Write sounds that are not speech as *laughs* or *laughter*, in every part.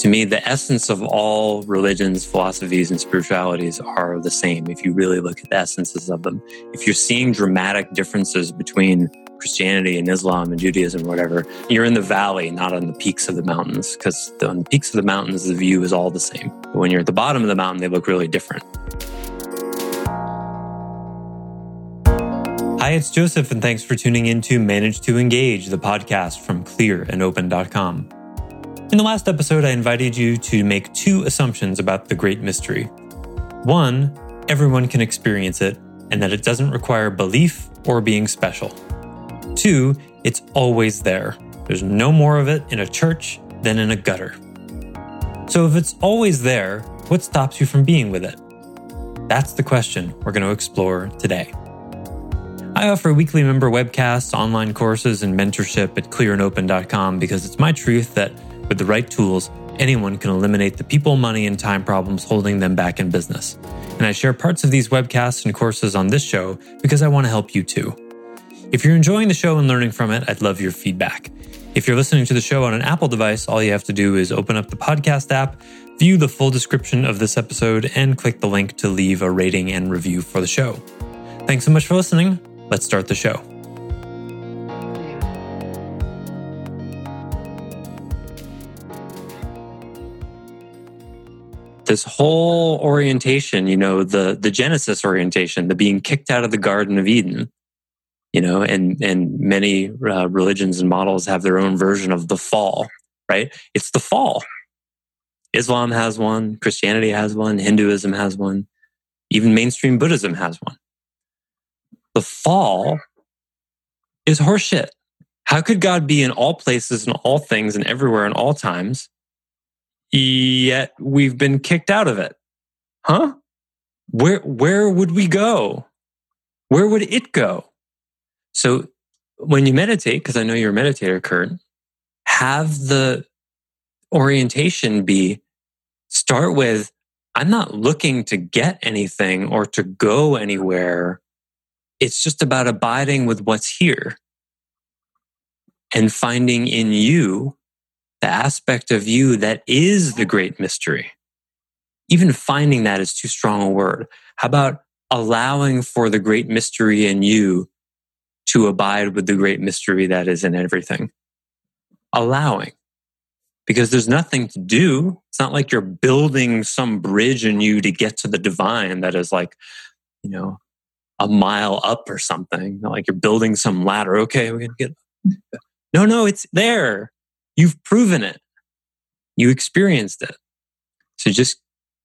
To me, the essence of all religions, philosophies, and spiritualities are the same if you really look at the essences of them. If you're seeing dramatic differences between Christianity and Islam and Judaism or whatever, you're in the valley, not on the peaks of the mountains, because on the peaks of the mountains, the view is all the same. But when you're at the bottom of the mountain, they look really different. Hi, it's Joseph, and thanks for tuning in to Manage to Engage, the podcast from clearandopen.com. In the last episode, I invited you to make two assumptions about the Great Mystery. One, everyone can experience it, and that it doesn't require belief or being special. Two, it's always there. There's no more of it in a church than in a gutter. So if it's always there, what stops you from being with it? That's the question we're going to explore today. I offer weekly member webcasts, online courses, and mentorship at clearandopen.com because it's my truth that with the right tools, anyone can eliminate the people, money, and time problems holding them back in business. And I share parts of these webcasts and courses on this show because I want to help you too. If you're enjoying the show and learning from it, I'd love your feedback. If you're listening to the show on an Apple device, all you have to do is open up the podcast app, view the full description of this episode, and click the link to leave a rating and review for the show. Thanks so much for listening. Let's start the show. This whole orientation, you know, the the Genesis orientation, the being kicked out of the Garden of Eden, you know, and and many uh, religions and models have their own version of the fall, right? It's the fall. Islam has one, Christianity has one, Hinduism has one, even mainstream Buddhism has one. The fall is horseshit. How could God be in all places and all things and everywhere and all times yet we've been kicked out of it. Huh? Where, where would we go? Where would it go? So when you meditate, because I know you're a meditator, Kurt, have the orientation be start with, I'm not looking to get anything or to go anywhere. It's just about abiding with what's here and finding in you the aspect of you that is the great mystery. Even finding that is too strong a word. How about allowing for the great mystery in you to abide with the great mystery that is in everything? Allowing. Because there's nothing to do. It's not like you're building some bridge in you to get to the divine that is like, you know, a mile up or something. Not like you're building some ladder. Okay, we're going to get. No, no, it's there. You've proven it. You experienced it. So just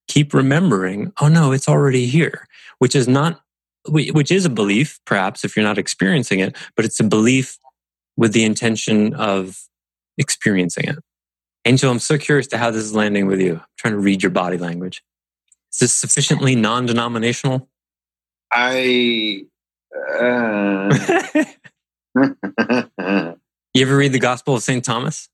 keep remembering, oh no, it's already here, which is not, which is a belief, perhaps if you're not experiencing it, but it's a belief with the intention of experiencing it. Angel, I'm so curious to how this is landing with you. I'm trying to read your body language. Is this sufficiently non denominational? I. Uh... *laughs* you ever read the Gospel of St. Thomas?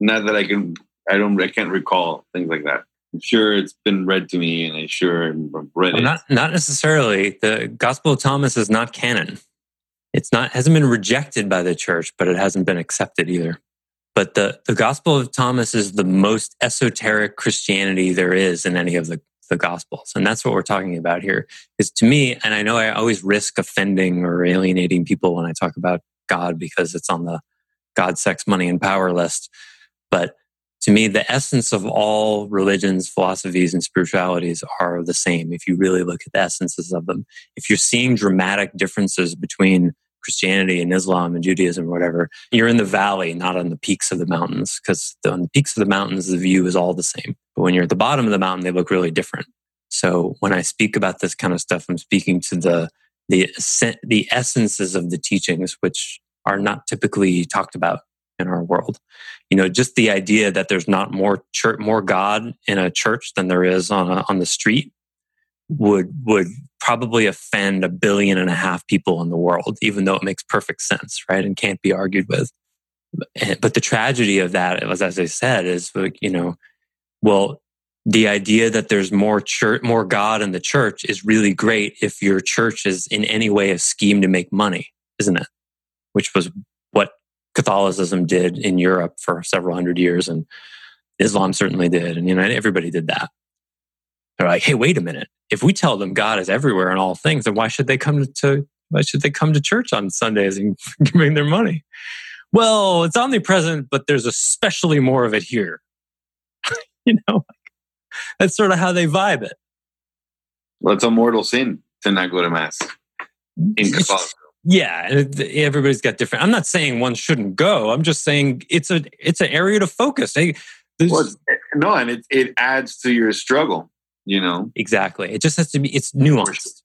Not that I can, I don't, I can't recall things like that. I'm sure it's been read to me, and I sure read well, it. Not, not necessarily. The Gospel of Thomas is not canon. It's not hasn't been rejected by the church, but it hasn't been accepted either. But the the Gospel of Thomas is the most esoteric Christianity there is in any of the the Gospels, and that's what we're talking about here. Is to me, and I know I always risk offending or alienating people when I talk about God because it's on the God, sex, money, and power list. But to me, the essence of all religions, philosophies, and spiritualities are the same if you really look at the essences of them. If you're seeing dramatic differences between Christianity and Islam and Judaism or whatever, you're in the valley, not on the peaks of the mountains, because on the peaks of the mountains, the view is all the same. But when you're at the bottom of the mountain, they look really different. So when I speak about this kind of stuff, I'm speaking to the the the essences of the teachings, which are not typically talked about world. You know, just the idea that there's not more church, more God in a church than there is on a, on the street would would probably offend a billion and a half people in the world, even though it makes perfect sense, right? And can't be argued with. But the tragedy of that, as I said, is you know, well, the idea that there's more church, more God in the church is really great if your church is in any way a scheme to make money, isn't it? Which was Catholicism did in Europe for several hundred years, and Islam certainly did, and you know everybody did that. They're like, hey, wait a minute. If we tell them God is everywhere in all things, then why should they come to why should they come to church on Sundays and *laughs* giving their money? Well, it's omnipresent, but there's especially more of it here. *laughs* you know, that's sort of how they vibe it. Well, it's a mortal sin to not go to mass in Catholicism. Yeah, everybody's got different. I'm not saying one shouldn't go. I'm just saying it's a it's an area to focus. Hey, well, no, and it it adds to your struggle. You know, exactly. It just has to be. It's nuanced.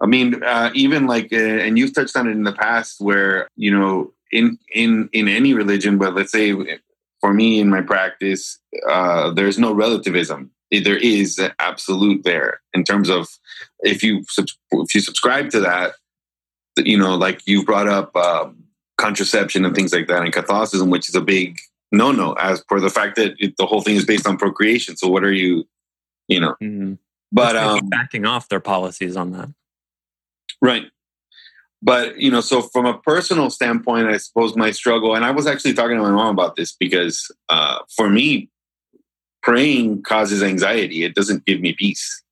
I mean, uh, even like, uh, and you've touched on it in the past, where you know, in in in any religion, but let's say for me in my practice, uh, there's no relativism. There is absolute there in terms of if you if you subscribe to that, you know, like you brought up uh, contraception and things like that in Catholicism, which is a big no no as per the fact that it, the whole thing is based on procreation. So what are you, you know? Mm-hmm. But um, backing off their policies on that, right? But you know, so from a personal standpoint, I suppose my struggle, and I was actually talking to my mom about this because uh, for me, praying causes anxiety. It doesn't give me peace.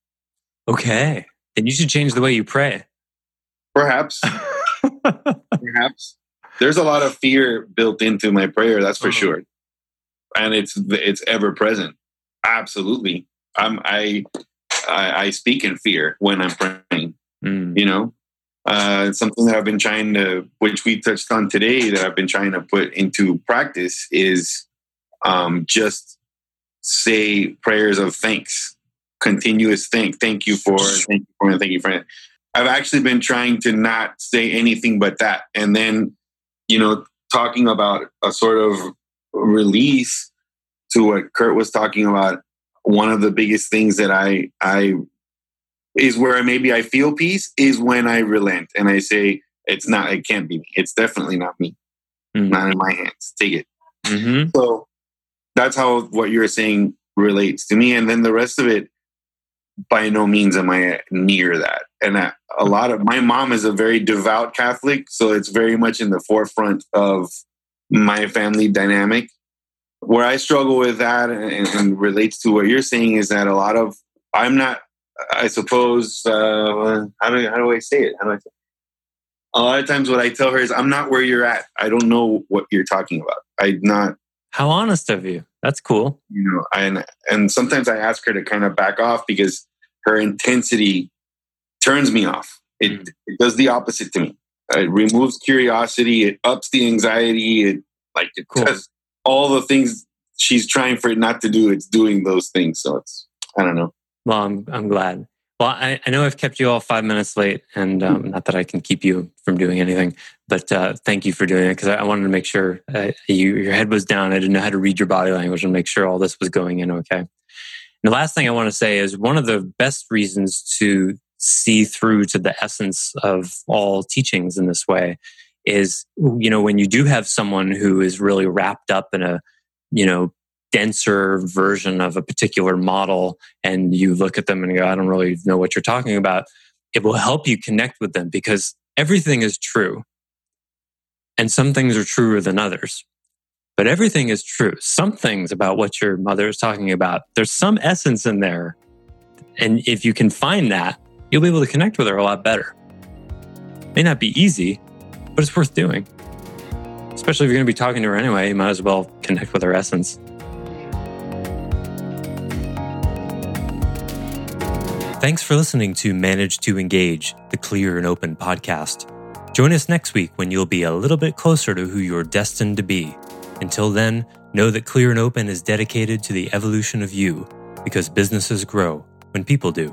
Okay, then you should change the way you pray. Perhaps. *laughs* Perhaps. There's a lot of fear built into my prayer, that's for uh-huh. sure. And it's it's ever present. Absolutely. I'm I I, I speak in fear when I'm praying. Mm. You know? Uh, something that I've been trying to, which we touched on today, that I've been trying to put into practice is um, just say prayers of thanks, continuous thank, thank you for, thank you for, thank you for. I've actually been trying to not say anything but that. And then, you know, talking about a sort of release to what Kurt was talking about, one of the biggest things that I I is where maybe I feel peace is when I relent and I say it's not it can't be me. It's definitely not me. Mm-hmm. Not in my hands. Take it. Mm-hmm. So that's how what you're saying relates to me. And then the rest of it, by no means am I near that. And a lot of my mom is a very devout Catholic, so it's very much in the forefront of my family dynamic. Where I struggle with that and, and relates to what you're saying is that a lot of I'm not. I suppose uh, how do how do I say it? How do I say it? A lot of times, what I tell her is, "I'm not where you're at. I don't know what you're talking about. I'm not how honest of you. That's cool. You know, and and sometimes I ask her to kind of back off because her intensity turns me off. It, mm. it does the opposite to me. It removes curiosity. It ups the anxiety. It like it cool. does all the things she's trying for it not to do. It's doing those things. So it's I don't know. Well, I'm I'm glad. Well, I, I know I've kept you all five minutes late, and um, mm-hmm. not that I can keep you from doing anything, but uh, thank you for doing it because I, I, wanted to make sure uh, you, your head was down. I didn't know how to read your body language and make sure all this was going in okay. And the last thing I want to say is one of the best reasons to see through to the essence of all teachings in this way is, you know, when you do have someone who is really wrapped up in a, you know, denser version of a particular model and you look at them and go, I don't really know what you're talking about, it will help you connect with them because everything is true. And some things are truer than others. But everything is true. Some things about what your mother is talking about, there's some essence in there. And if you can find that, you'll be able to connect with her a lot better. May not be easy, but it's worth doing. Especially if you're going to be talking to her anyway, you might as well connect with her essence. Thanks for listening to Manage to Engage, the Clear and Open podcast. Join us next week when you'll be a little bit closer to who you're destined to be. Until then, know that Clear and Open is dedicated to the evolution of you because businesses grow when people do.